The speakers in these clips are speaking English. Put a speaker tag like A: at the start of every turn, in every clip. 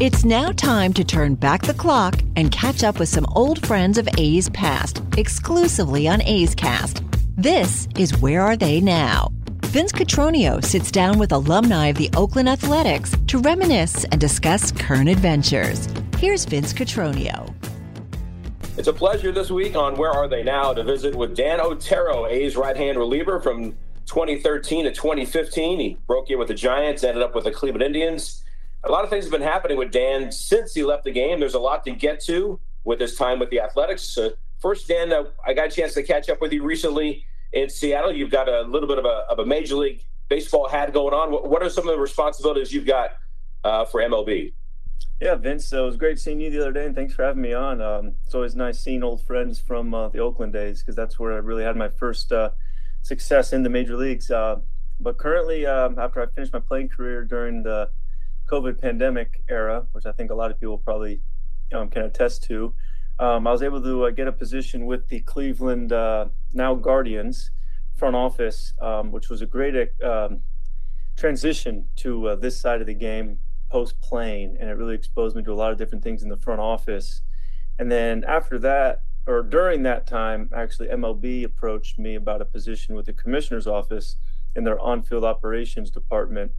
A: It's now time to turn back the clock and catch up with some old friends of A's past, exclusively on A's Cast. This is Where Are They Now? Vince Cotroneo sits down with alumni of the Oakland Athletics to reminisce and discuss current adventures. Here's Vince Cotroneo.
B: It's a pleasure this week on Where Are They Now to visit with Dan Otero, A's right hand reliever from 2013 to 2015. He broke in with the Giants, ended up with the Cleveland Indians a lot of things have been happening with Dan since he left the game. There's a lot to get to with his time with the Athletics. Uh, first, Dan, uh, I got a chance to catch up with you recently in Seattle. You've got a little bit of a, of a Major League Baseball hat going on. What, what are some of the responsibilities you've got uh, for MLB?
C: Yeah, Vince, uh, it was great seeing you the other day, and thanks for having me on. Um, it's always nice seeing old friends from uh, the Oakland days because that's where I really had my first uh, success in the major leagues. but currently, um, after I finished my playing career during the COVID pandemic era, which I think a lot of people probably um, can attest to, um, I was able to uh, get a position with the Cleveland uh, now Guardians front office, um, which was a great um, transition to uh, this side of the game post playing, and it really exposed me to a lot of different things in the front office. And then after that, or during that time, actually, MLB approached me about a position with the commissioner's office in their on-field operations department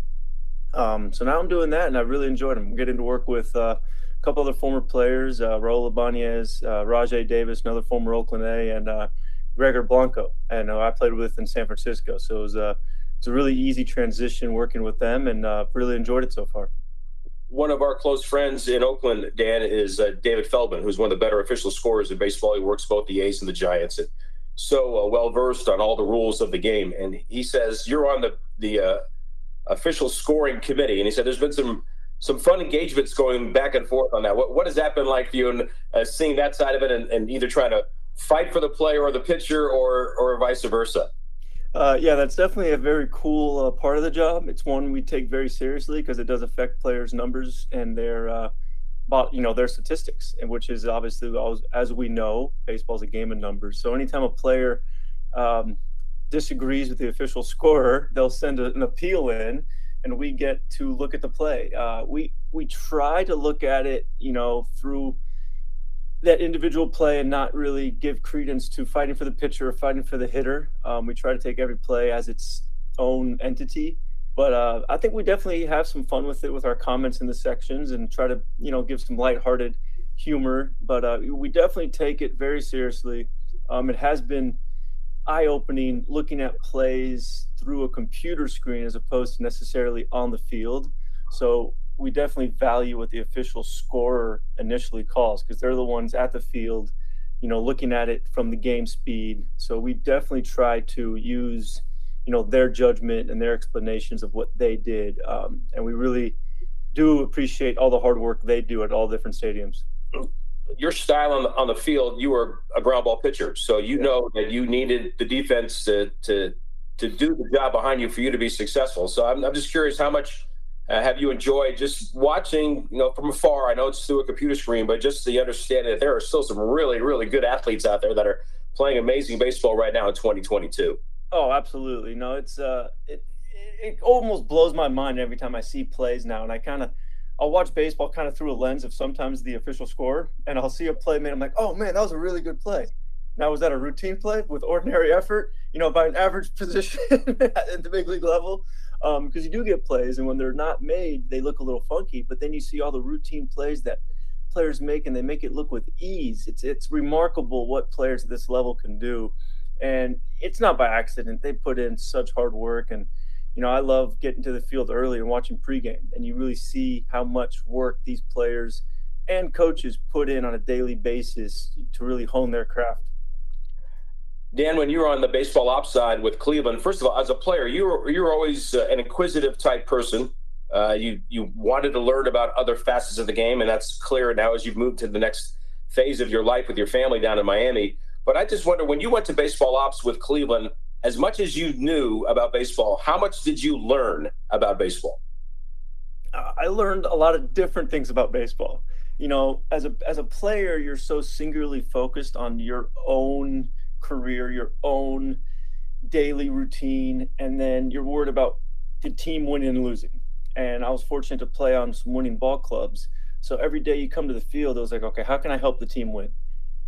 C: um, so now I'm doing that, and I really enjoyed. I'm getting to work with uh, a couple other former players, uh, Raul Ibanez, uh, Rajai Davis, another former Oakland A, and uh, Gregor Blanco, and uh, I played with in San Francisco. So it was, a, it was a really easy transition working with them, and uh, really enjoyed it so far.
B: One of our close friends in Oakland, Dan, is uh, David Feldman, who's one of the better official scorers in baseball. He works both the A's and the Giants, and so well versed on all the rules of the game. And he says you're on the the official scoring committee, and he said there's been some some fun engagements going back and forth on that. What, what has that been like for you, and uh, seeing that side of it, and, and, either trying to fight for the player or the pitcher, or or vice versa?
C: Uh, yeah, that's definitely a very cool uh, part of the job. It's one we take very seriously because it does affect players' numbers and their, uh, about you know, their statistics, and which is obviously as we know, baseball is a game of numbers. So anytime a player um, disagrees with the official scorer, they'll send an appeal in, and we get to look at the play. Uh, we we try to look at it, you know, through that individual play and not really give credence to fighting for the pitcher or fighting for the hitter. Um, we try to take every play as its own entity. But uh, I think we definitely have some fun with it with our comments in the sections and try to, you know, give some lighthearted humor. But uh, we definitely take it very seriously. Um, it has been eye opening looking at plays through a computer screen as opposed to necessarily on the field. So we definitely value what the official scorer initially calls because they're the ones at the field, you know, looking at it from the game speed. So we definitely try to use, you know, their judgment and their explanations of what they did. Um, and we really do appreciate all the hard work they do at all different stadiums
B: your style on the, on the field, you were a ground ball pitcher, so you yeah. know that you needed the defense to to to do the job behind you for you to be successful. So I'm, I'm just curious, how much uh, have you enjoyed just watching, you know, from afar? I know it's through a computer screen, but just the understanding that there are still some really, really good athletes out there that are playing amazing baseball right now in 2022.
C: Oh, absolutely. No, it's uh, it it almost blows my mind every time I see plays now, and I kind of I'll watch baseball kind of through a lens of sometimes the official score, and I'll see a play made. I'm like, oh man, that was a really good play. Now, was that a routine play with ordinary effort, you know, by an average position at the big league level? Because um, you do get plays, and when they're not made, they look a little funky. But then you see all the routine plays that players make, and they make it look with ease. It's it's remarkable what players at this level can do, and it's not by accident. They put in such hard work, and you know, I love getting to the field early and watching pregame, and you really see how much work these players and coaches put in on a daily basis to really hone their craft.
B: Dan, when you were on the baseball ops side with Cleveland, first of all, as a player, you were you were always uh, an inquisitive type person. Uh, you you wanted to learn about other facets of the game, and that's clear now as you've moved to the next phase of your life with your family down in Miami. But I just wonder when you went to baseball ops with Cleveland, as much as you knew about baseball, how much did you learn about baseball?
C: Uh, I learned a lot of different things about baseball. You know, as a as a player, you're so singularly focused on your own career, your own daily routine, and then you're worried about the team winning and losing. And I was fortunate to play on some winning ball clubs. So every day you come to the field, it was like, okay, how can I help the team win?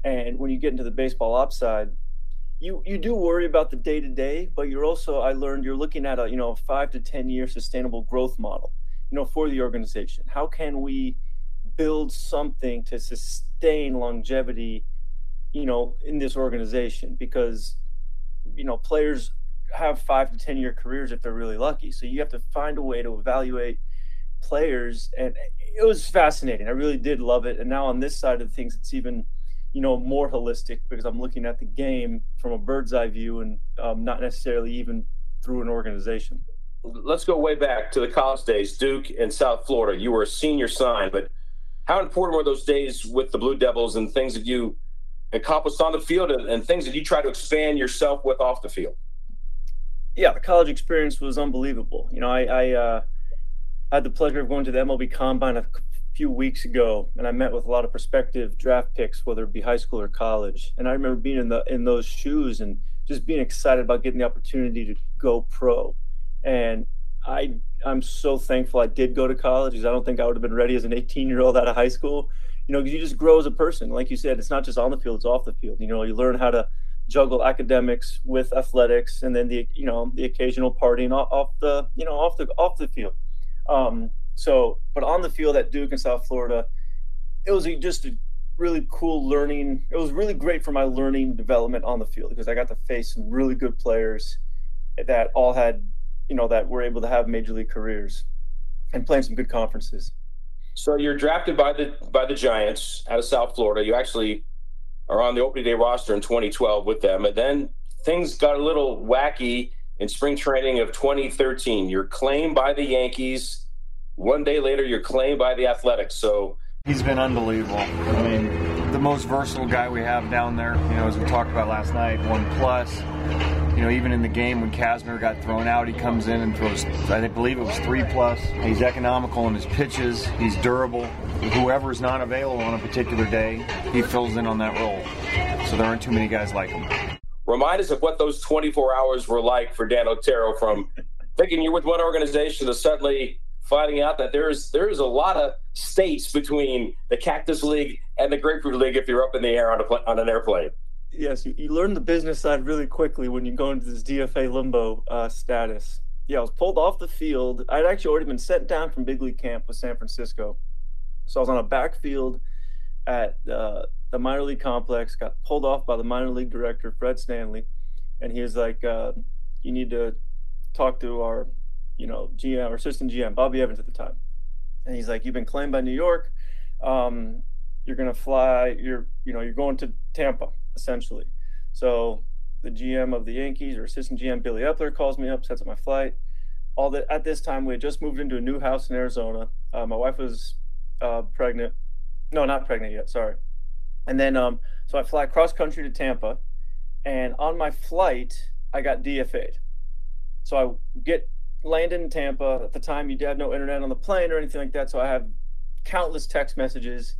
C: And when you get into the baseball ops side, you you do worry about the day to day, but you're also I learned you're looking at a you know five to ten year sustainable growth model, you know, for the organization. How can we build something to sustain longevity, you know, in this organization? Because you know players have five to ten year careers if they're really lucky. So you have to find a way to evaluate players, and it was fascinating. I really did love it. And now on this side of things, it's even you know more holistic because I'm looking at the game from a bird's eye view and um, not necessarily even through an organization.
B: Let's go way back to the college days, Duke and South Florida. You were a senior sign, but how important were those days with the Blue Devils and things that you accomplished on the field and, and things that you try to expand yourself with off the field?
C: Yeah, the college experience was unbelievable. You know, I, I uh, had the pleasure of going to the MLB Combine a few weeks ago, and I met with a lot of prospective draft picks, whether it be high school or college. And I remember being in the in those shoes and just being excited about getting the opportunity to go pro. And I I'm so thankful I did go to college because I don't think I would have been ready as an 18 year old out of high school. You know, because you just grow as a person. Like you said, it's not just on the field; it's off the field. You know, you learn how to juggle academics with athletics, and then the you know the occasional partying off the you know off the off the field. Um, so, but on the field at Duke in South Florida, it was just a really cool learning. It was really great for my learning development on the field because I got to face some really good players that all had, you know, that were able to have major league careers and playing some good conferences.
B: So you're drafted by the by the Giants out of South Florida. You actually are on the opening day roster in 2012 with them, and then things got a little wacky in spring training of 2013. You're claimed by the Yankees one day later, you're claimed by the Athletics. So
D: he's been unbelievable. I mean, the most versatile guy we have down there. You know, as we talked about last night, one plus. You know, even in the game when Kazmir got thrown out, he comes in and throws. I believe it was three plus. He's economical in his pitches. He's durable. Whoever is not available on a particular day, he fills in on that role. So there aren't too many guys like him.
B: Remind us of what those 24 hours were like for Dan Otero from thinking you're with one organization to suddenly finding out that there's there's a lot of states between the Cactus League and the Grapefruit League if you're up in the air on a on an airplane.
C: Yes, you, you learn the business side really quickly when you go into this DFA limbo uh, status. Yeah, I was pulled off the field. I'd actually already been sent down from big league camp with San Francisco, so I was on a backfield at uh, the minor league complex. Got pulled off by the minor league director Fred Stanley, and he was like, uh, "You need to talk to our you know, GM or assistant GM, Bobby Evans at the time. And he's like, You've been claimed by New York. Um, you're gonna fly, you're, you know, you're going to Tampa, essentially. So the GM of the Yankees or assistant GM Billy Eppler calls me up, sets up my flight. All that at this time we had just moved into a new house in Arizona. Uh, my wife was uh, pregnant. No, not pregnant yet, sorry. And then um, so I fly cross country to Tampa, and on my flight, I got DFA'd. So I get landed in Tampa. At the time, you had no internet on the plane or anything like that. So I have countless text messages.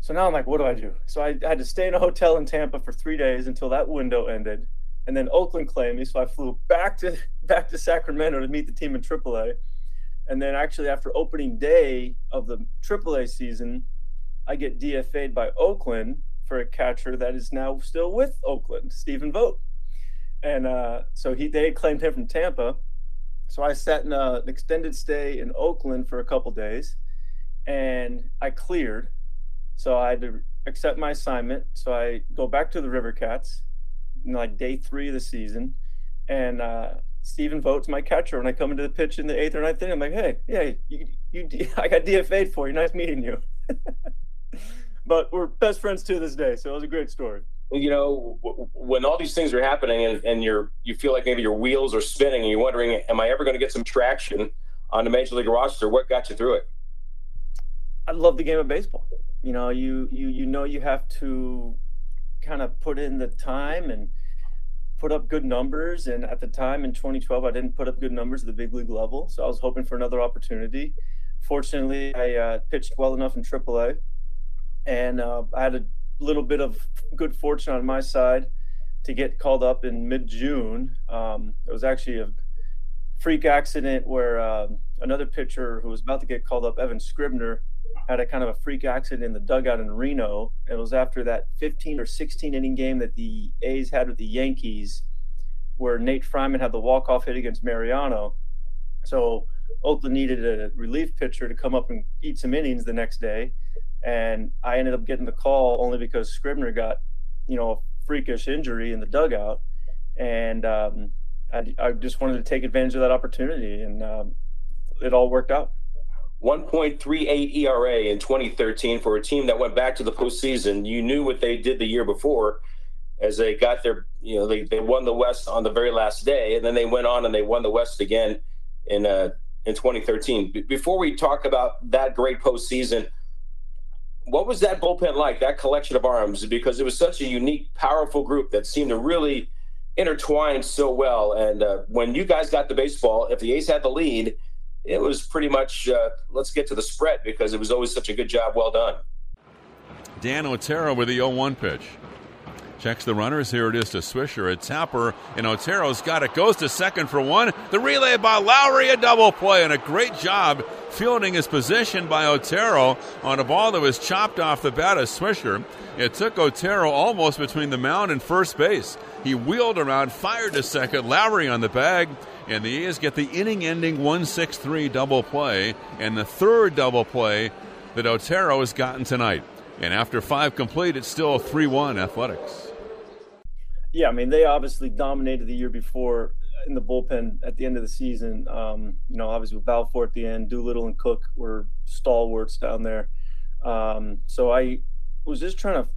C: So now I'm like, what do I do? So I, I had to stay in a hotel in Tampa for three days until that window ended. And then Oakland claimed me. So I flew back to back to Sacramento to meet the team in AAA. And then actually after opening day of the AAA season, I get DFA'd by Oakland for a catcher that is now still with Oakland, Stephen Vogt. And uh, so he they claimed him from Tampa. So I sat in a, an extended stay in Oakland for a couple days, and I cleared. So I had to accept my assignment. So I go back to the River Cats, like day three of the season, and uh, Stephen Vogt's my catcher. When I come into the pitch in the eighth or ninth inning, I'm like, "Hey, yeah, you, you, I got DFA'd for you. Nice meeting you." but we're best friends to this day, so it was a great story
B: you know, w- when all these things are happening and, and you're you feel like maybe your wheels are spinning and you're wondering, am I ever going to get some traction on the major league roster. What got you through it?
C: I love the game of baseball. You know, you you you know you have to kind of put in the time and put up good numbers. And at the time in 2012, I didn't put up good numbers at the big league level, so I was hoping for another opportunity. Fortunately, I uh, pitched well enough in AAA, and uh, I had a little bit of good fortune on my side to get called up in mid-June. Um, it was actually a freak accident where uh, another pitcher who was about to get called up, Evan Scribner, had a kind of a freak accident in the dugout in Reno. It was after that 15 or 16 inning game that the A's had with the Yankees, where Nate Freiman had the walk-off hit against Mariano. So Oakland needed a relief pitcher to come up and eat some innings the next day, and I ended up getting the call only because Scribner got, you know, a freakish injury in the dugout, and um, I, I, just wanted to take advantage of that opportunity, and um, it all worked out.
B: 1.38 ERA in 2013 for a team that went back to the postseason. You knew what they did the year before as they got their, you know, they, they won the West on the very last day, and then they went on and they won the West again in uh, in 2013. B- before we talk about that great postseason, what was that bullpen like? That collection of arms, because it was such a unique, powerful group that seemed to really intertwine so well. And uh, when you guys got the baseball, if the A's had the lead it was pretty much uh, let's get to the spread because it was always such a good job. Well done.
E: Dan Otero with the 0 1 pitch. Checks the runners. Here it is to Swisher. A tapper, and Otero's got it. Goes to second for one. The relay by Lowrie, a double play, and a great job fielding his position by Otero on a ball that was chopped off the bat of Swisher. It took Otero almost between the mound and first base. He wheeled around, fired to second. Lowrie on the bag, and the A's get the inning ending 1 6 3 double play and the third double play that Otero has gotten tonight. And after five complete, it's still 3 1 Athletics.
C: Yeah, I mean, they obviously dominated the year before in the bullpen at the end of the season. Um, you know, obviously with Balfour at the end, Doolittle and Cook were stalwarts down there. Um, so I was just trying to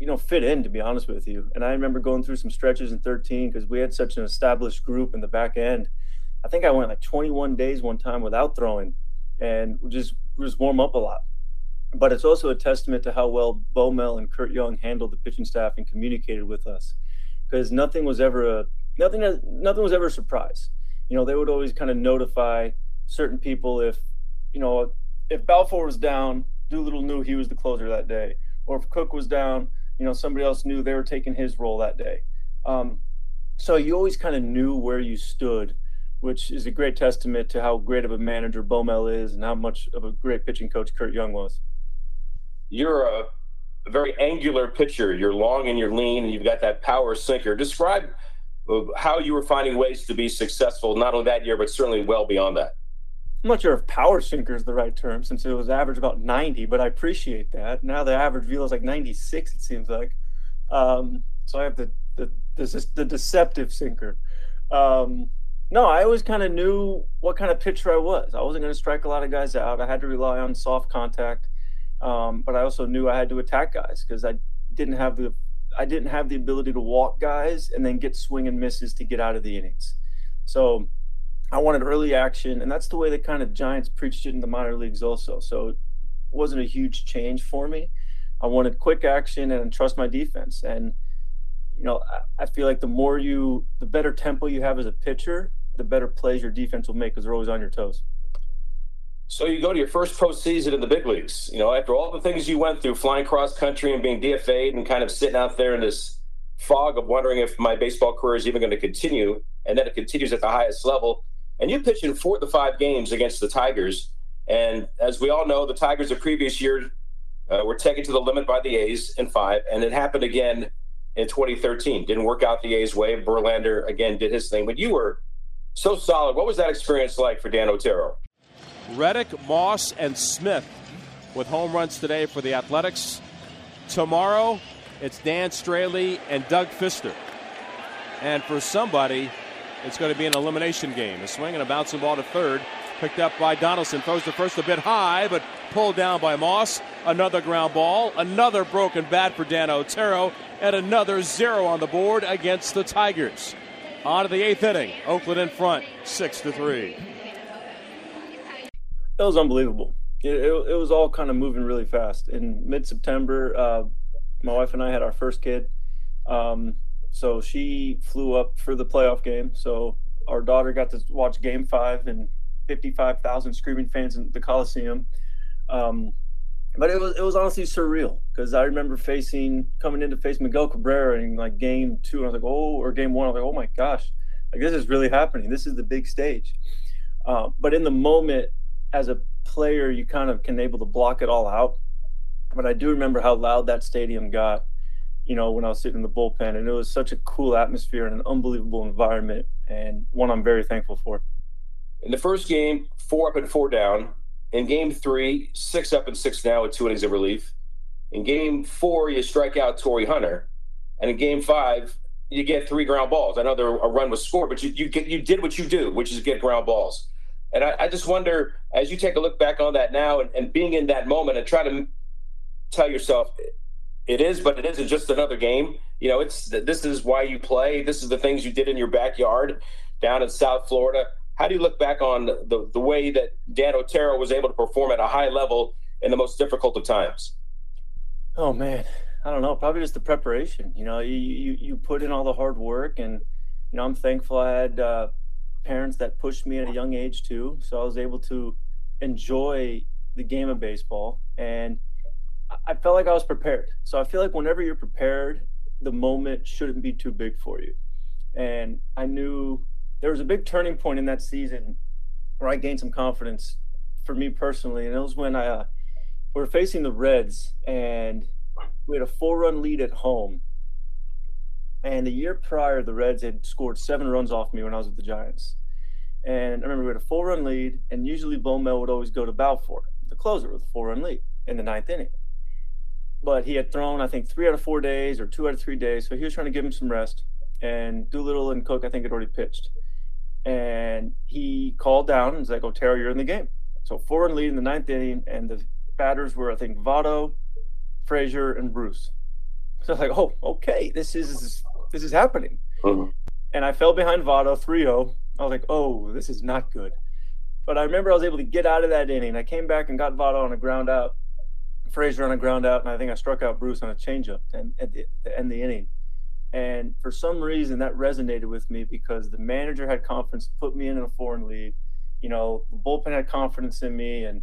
C: you know, fit in, to be honest with you. And I remember going through some stretches in 13 because we had such an established group in the back end. I think I went like 21 days one time without throwing and just just warm up a lot. But it's also a testament to how well Bo Mel and Curt Young handled the pitching staff and communicated with us, because nothing was ever a nothing nothing was ever a surprise. You know, they would always kind of notify certain people if you know if Balfour was down, Doolittle knew he was the closer that day, or if Cook was down, you know somebody else knew they were taking his role that day um, so you always kind of knew where you stood which is a great testament to how great of a manager Bo Mel is and how much of a great pitching coach Curt Young was.
B: You're a, very angular pitcher. You're long and you're lean, and you've got that power sinker. Describe how you were finding ways to be successful, not only that year, but certainly well beyond that.
C: I'm not sure if power sinker is the right term since it was average about 90, but I appreciate that. Now the average velo is like 96, it seems like. Um, so I have the the the, the deceptive sinker. Um, no, I always kind of knew what kind of pitcher I was. I wasn't going to strike a lot of guys out. I had to rely on soft contact, um, but I also knew I had to attack guys because I didn't have the I didn't have the ability to walk guys and then get swing and misses to get out of the innings. So I wanted early action, and that's the way the kind of Giants preached it in the minor leagues also. So it wasn't a huge change for me. I wanted quick action and trust my defense. And you know, I feel like the more you, the better tempo you have as a pitcher, the better plays your defense will make because they're always on your toes.
B: So you go to your first postseason in the big leagues. You know, after all the things you went through, flying cross country and being DFA'd, and kind of sitting out there in this fog of wondering if my baseball career is even going to continue, and then it continues at the highest level and you pitched in four the five games against the Tigers. And as we all know, the Tigers the previous year uh, were taken to the limit by the A's in five, and it happened again in 2013. Didn't work out the A's way. Verlander again did his thing, but you were so solid. What was that experience like for Dan Otero?
F: Reddick, Moss, and Smith with home runs today for the Athletics. Tomorrow, it's Dan Straily and Doug Fister. And for somebody, it's going to be an elimination game. A swing and a bouncing ball to third. Picked up by Donaldson. Throws the first a bit high, but pulled down by Moss. Another ground ball. Another broken bat for Dan Otero. And another zero on the board against the Tigers. On to the eighth inning. Oakland in front, six to three.
C: It was unbelievable. It, it, it was all kind of moving really fast. In mid September, uh, my wife and I had our first kid. Um, so she flew up for the playoff game. So our daughter got to watch game five and 55,000 screaming fans in the Coliseum. Um, but it was it was honestly surreal because I remember facing coming in to face Miguel Cabrera in like game two. And I was like, oh, or game one. I was like, oh my gosh, like this is really happening. This is the big stage. Uh, but in the moment, as a player, you kind of can able to block it all out. But I do remember how loud that stadium got, you know, when I was sitting in the bullpen, and it was such a cool atmosphere and an unbelievable environment, and one I'm very thankful for.
B: In the first game, four up and four down. In game three, six up and six down with two innings of relief. In game four, you strike out Torii Hunter. And in game five, you get three ground balls. I know there a run was scored, but you you get you did what you do, which is get ground balls. And I, I just wonder, as you take a look back on that now and, and being in that moment and try to tell yourself it is, but it isn't just another game. You know, it's this is why you play. This is the things you did in your backyard down in South Florida. How do you look back on the, the way that Dan Otero was able to perform at a high level in the most difficult of times?
C: Oh man, I don't know. Probably just the preparation. You know, you you, you put in all the hard work, and you know, I'm thankful I had uh, parents that pushed me at a young age too, so I was able to enjoy the game of baseball, and I felt like I was prepared. So I feel like whenever you're prepared, the moment shouldn't be too big for you. And I knew there was a big turning point in that season where I gained some confidence for me personally, and it was when I uh, we were facing the Reds, and we had a four-run lead at home. And the year prior, the Reds had scored seven runs off me when I was with the Giants. And I remember we had a four-run lead, and usually Bo Mel would always go to Balfour, the closer, with a four-run lead in the ninth inning. But he had thrown, I think, three out of four days or two out of three days, so he was trying to give him some rest. And Doolittle and Cook, I think, had already pitched and he called down and was like, Otero, you're in the game. So four and lead in the ninth inning, and the batters were, I think, Votto, Frazier, and Bruce. So I was like, oh, okay, this is this is happening. Mm-hmm. And I fell behind Votto 3-0. I was like, oh, this is not good. But I remember I was able to get out of that inning. I came back and got Votto on a ground out, Frazier on a ground out, and I think I struck out Bruce on a changeup to to end the inning. And for some reason, that resonated with me because the manager had confidence, put me in a foreign league. You know, the bullpen had confidence in me, and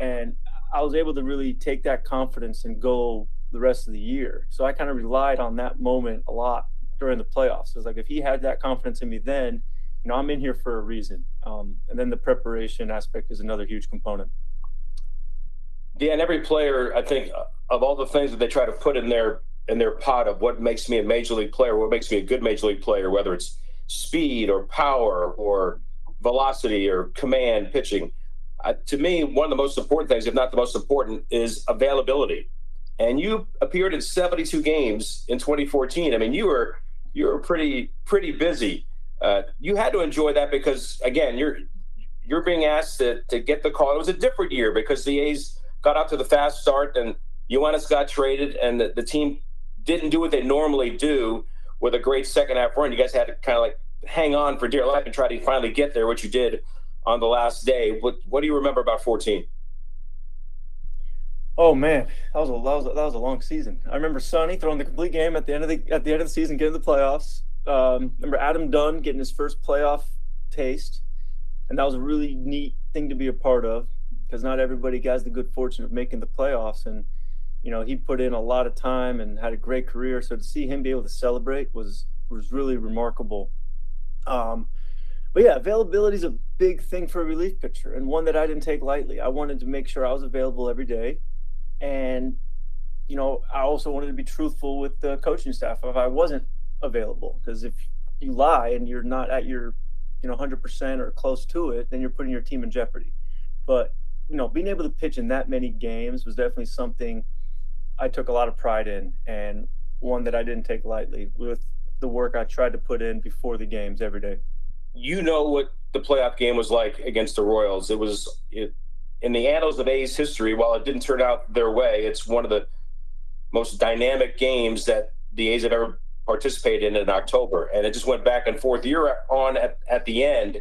C: and I was able to really take that confidence and go the rest of the year. So I kind of relied on that moment a lot during the playoffs. It's like if he had that confidence in me then, you know, I'm in here for a reason. Um, and then the preparation aspect is another huge component.
B: Yeah, and every player, I think, of all the things that they try to put in their in their pot of what makes me a major league player, what makes me a good major league player, whether it's speed or power or velocity or command pitching. Uh, to me, one of the most important things, if not the most important, is availability. And you appeared in 72 games in 2014. I mean, you were you were pretty pretty busy. Uh, you had to enjoy that because again, you're you're being asked to, to get the call. It was a different year because the A's got out to the fast start and Yoenis got traded and the, the team didn't do what they normally do with a great second half run. You guys had to kind of like hang on for dear life and try to finally get there, which you did on the last day. What what do you remember about 14?
C: Oh man, that was a that was a, that was a long season. I remember Sonny throwing the complete game at the end of the at the end of the season, getting the playoffs. Um, remember Adam Dunn getting his first playoff taste, and that was a really neat thing to be a part of because not everybody has the good fortune of making the playoffs. And you know, he put in a lot of time and had a great career. So to see him be able to celebrate was was really remarkable. Um, but yeah, availability is a big thing for a relief pitcher and one that I didn't take lightly. I wanted to make sure I was available every day, and you know, I also wanted to be truthful with the coaching staff if I wasn't available. Because if you lie and you're not at your, you know, 100% or close to it, then you're putting your team in jeopardy. But you know, being able to pitch in that many games was definitely something I took a lot of pride in and one that I didn't take lightly with the work I tried to put in before the games every day.
B: You know what the playoff game was like against the Royals. It was it, in the annals of A's history. While it didn't turn out their way, it's one of the most dynamic games that the A's have ever participated in in October, and it just went back and forth year on at, at the end.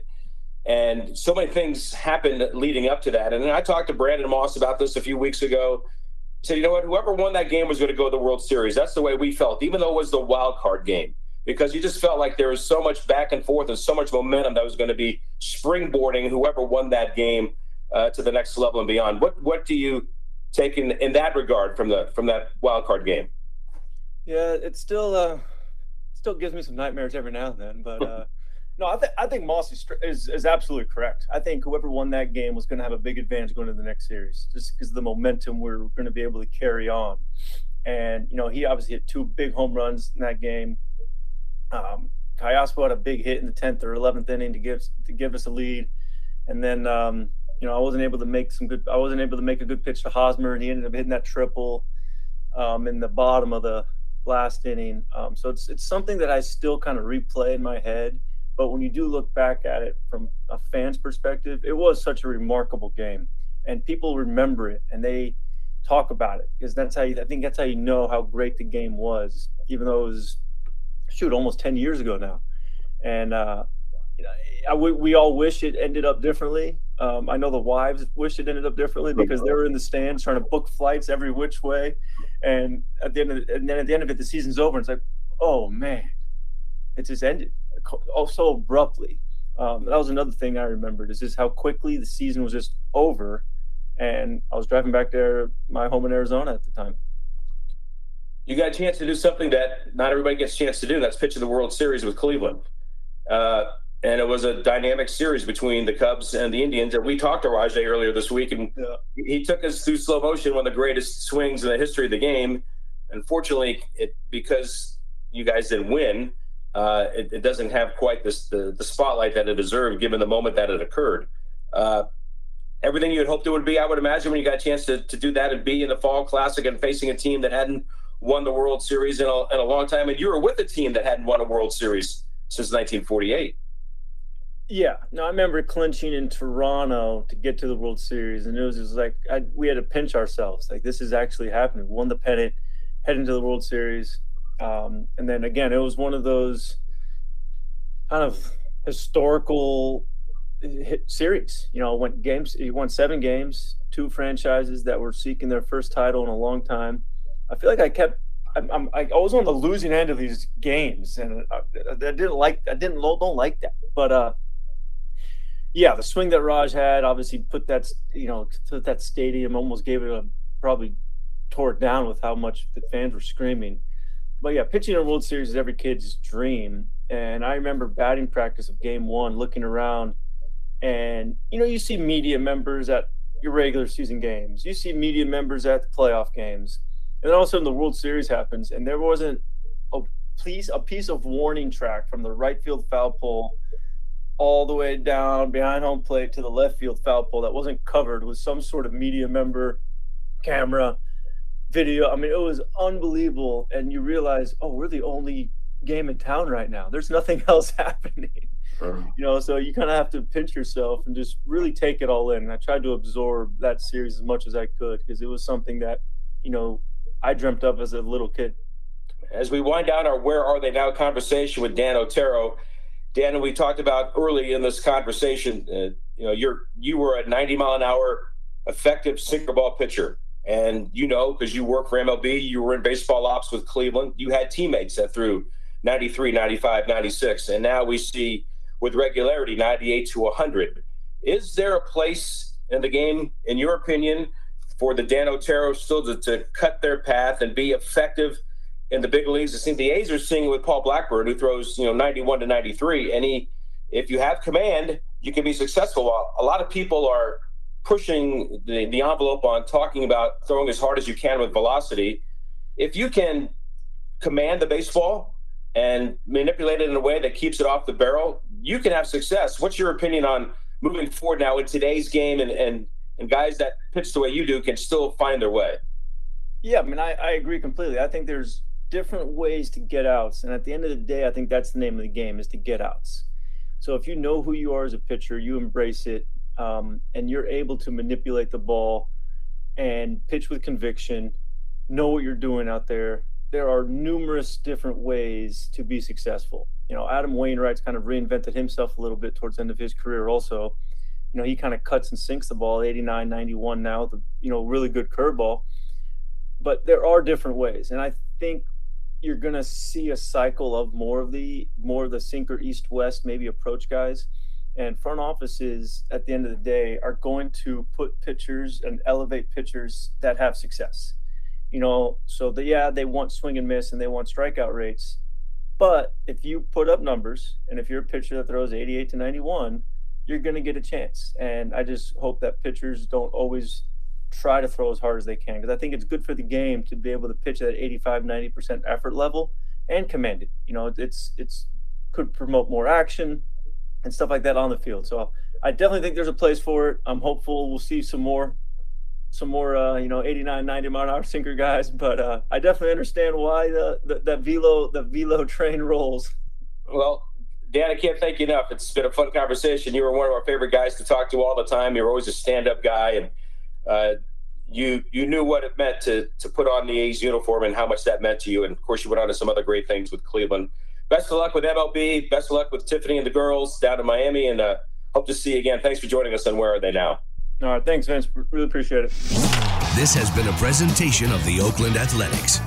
B: And so many things happened leading up to that. And I talked to Brandon Moss about this a few weeks ago. He said, you know what? Whoever won that game was going to go to the World Series. That's the way we felt, even though it was the wild card game, because you just felt like there was so much back and forth and so much momentum that was going to be springboarding whoever won that game uh, to the next level and beyond. What what do you take in, in that regard from the from that wild card game?
C: Yeah, it still uh, still gives me some nightmares every now and then, but. Uh, no, I, th- I think Moss is, is, is absolutely correct. I think whoever won that game was going to have a big advantage going to the next series, just because the momentum we're going to be able to carry on. And you know, he obviously hit two big home runs in that game. Um, Callaspo had a big hit in the tenth or eleventh inning to give to give us a lead, and then um, you know I wasn't able to make some good. I wasn't able to make a good pitch to Hosmer, and he ended up hitting that triple um, in the bottom of the last inning. Um, so it's it's something that I still kind of replay in my head but when you do look back at it from a fan's perspective, it was such a remarkable game, and people remember it and they talk about it because that's how you, I think that's how you know how great the game was, even though it was shoot almost ten years ago now, and uh, I, we, we all wish it ended up differently. Um, I know the wives wish it ended up differently because they were in the stands trying to book flights every which way, and at the end of the, and then at the end of it, the season's over, and it's like, oh man, it just ended so abruptly. Um, that was another thing I remembered is just how quickly the season was just over, and I was driving back there, my home in Arizona at the time.
B: You got a chance to do something that not everybody gets a chance to do. That's pitching the World Series with Cleveland. Uh, and it was a dynamic series between the Cubs and the Indians. And we talked to Rajai earlier this week, and yeah. he took us through slow motion, one of the greatest swings in the history of the game. Unfortunately, it because you guys didn't win, uh, it, it, doesn't have quite this, the, the spotlight that it deserved given the moment that it occurred. Uh, everything you had hoped it would be, I would imagine, when you got a chance to, to do that and be in the Fall Classic and facing a team that hadn't won the World Series in a, in a long time. And you were with a team that hadn't won a World Series since 1948.
C: Yeah, no, I remember clinching in Toronto to get to the World Series, and it was just like I, we had to pinch ourselves. Like this is actually happening. Won the pennant, heading to the World Series. Um, and then again, it was one of those kind of historical series. You know, went games. He won seven games. Two franchises that were seeking their first title in a long time. I feel like I kept. I'm, I'm I was on the losing end of these games, and I, I didn't like. I didn't don't like that. But uh, yeah, the swing that Raj had obviously put that you know that stadium almost gave it a probably tore it down with how much the fans were screaming. But yeah, pitching a World Series is every kid's dream. And I remember batting practice of game one, looking around, and you know, you see media members at your regular season games, you see media members at the playoff games, and then all of a sudden the World Series happens, and there wasn't a piece a piece of warning track from the right field foul pole all the way down behind home plate to the left field foul pole that wasn't covered with some sort of media member camera video. I mean, it was unbelievable. And you realize, oh, we're the only game in town right now. There's nothing else happening. Sure. You know, so you kind of have to pinch yourself and just really take it all in. And I tried to absorb that series as much as I could because it was something that, you know, I dreamt up as a little kid.
B: As we wind down our Where Are They Now conversation with Dan Otero, Dan, we talked about early in this conversation, uh, you know, you're you were a 90 mile an hour effective sinker ball pitcher. And you know, because you work for MLB, you were in baseball ops with Cleveland, you had teammates that threw 93, 95, 96. And now we see with regularity 98 to 100. Is there a place in the game, in your opinion, for the Dan Otero still to, to cut their path and be effective in the big leagues? I think the A's are seeing with Paul Blackburn, who throws, you know, 91 to 93. And he, if you have command, you can be successful. A lot of people are pushing the, the envelope on talking about throwing as hard as you can with velocity, if you can command the baseball and manipulate it in a way that keeps it off the barrel, you can have success. What's your opinion on moving forward now in today's game and, and, and guys that pitch the way you do can still find their way?
C: Yeah, I mean, I, I agree completely. I think there's different ways to get outs. And at the end of the day, I think that's the name of the game is to get outs. So if you know who you are as a pitcher, you embrace it, um, and you're able to manipulate the ball and pitch with conviction, know what you're doing out there, there are numerous different ways to be successful. You know, Adam Wainwright's kind of reinvented himself a little bit towards the end of his career also. You know, he kind of cuts and sinks the ball 89, 91 now, the you know, really good curveball. But there are different ways. And I think you're gonna see a cycle of more of the more of the sinker east west, maybe approach guys. And front offices at the end of the day are going to put pitchers and elevate pitchers that have success you know, so the, yeah, they want swing and miss and they want strikeout rates. But if you put up numbers and if you're a pitcher that throws 88 to 91, you're going to get a chance. And I just hope that pitchers don't always try to throw as hard as they can because I think it's good for the game to be able to pitch at 85, 90% effort level and command it. You know, it's, it's, could promote more action and stuff like that on the field. So I definitely think there's a place for it. I'm hopeful we'll see some more some more, uh, you know, 89, 90 mile an hour sinker guys. But uh, I definitely understand why the, the that velo the velo train rolls.
B: Well, Dan, I can't thank you enough. It's been a fun conversation. You were one of our favorite guys to talk to all the time. You're always a stand-up guy, and uh, you you knew what it meant to to put on the A's uniform and how much that meant to you. And of course, you went on to some other great things with Cleveland. Best of luck with MLB. Best of luck with Tiffany and the girls down in Miami, and uh, hope to see you again. Thanks for joining us And Where Are They Now.
C: All right, thanks, Vince. Really appreciate it.
G: This has been a presentation of the Oakland Athletics.